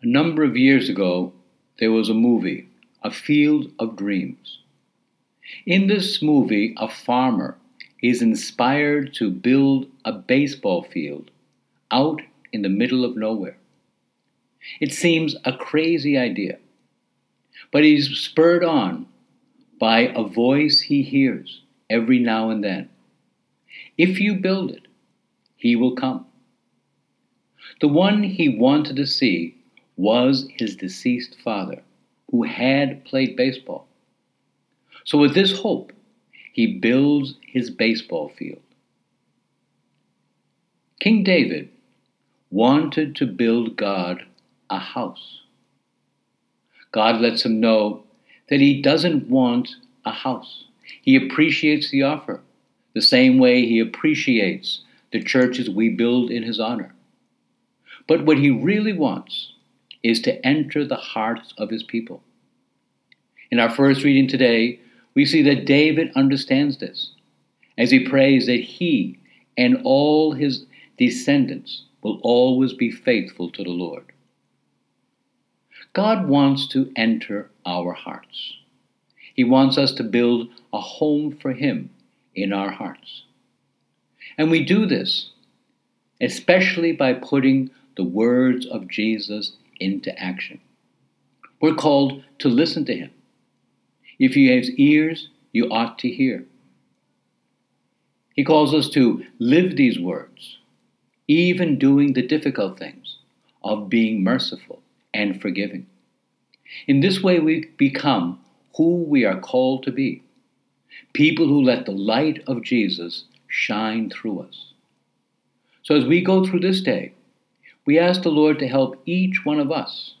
A number of years ago, there was a movie, A Field of Dreams. In this movie, a farmer is inspired to build a baseball field out in the middle of nowhere. It seems a crazy idea, but he's spurred on by a voice he hears every now and then. If you build it, he will come. The one he wanted to see was his deceased father, who had played baseball. So, with this hope, he builds his baseball field. King David wanted to build God a house. God lets him know that he doesn't want a house. He appreciates the offer the same way he appreciates the churches we build in his honor. But what he really wants is to enter the hearts of his people. In our first reading today, we see that David understands this as he prays that he and all his descendants will always be faithful to the Lord. God wants to enter our hearts. He wants us to build a home for Him in our hearts. And we do this especially by putting the words of Jesus into action. We're called to listen to him. If you have ears, you ought to hear. He calls us to live these words, even doing the difficult things of being merciful and forgiving. In this way, we become who we are called to be people who let the light of Jesus shine through us. So, as we go through this day, we ask the Lord to help each one of us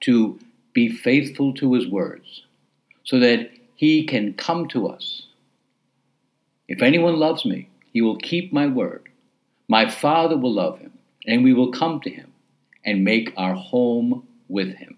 to be faithful to his words so that he can come to us. If anyone loves me, he will keep my word. My Father will love him, and we will come to him and make our home with him.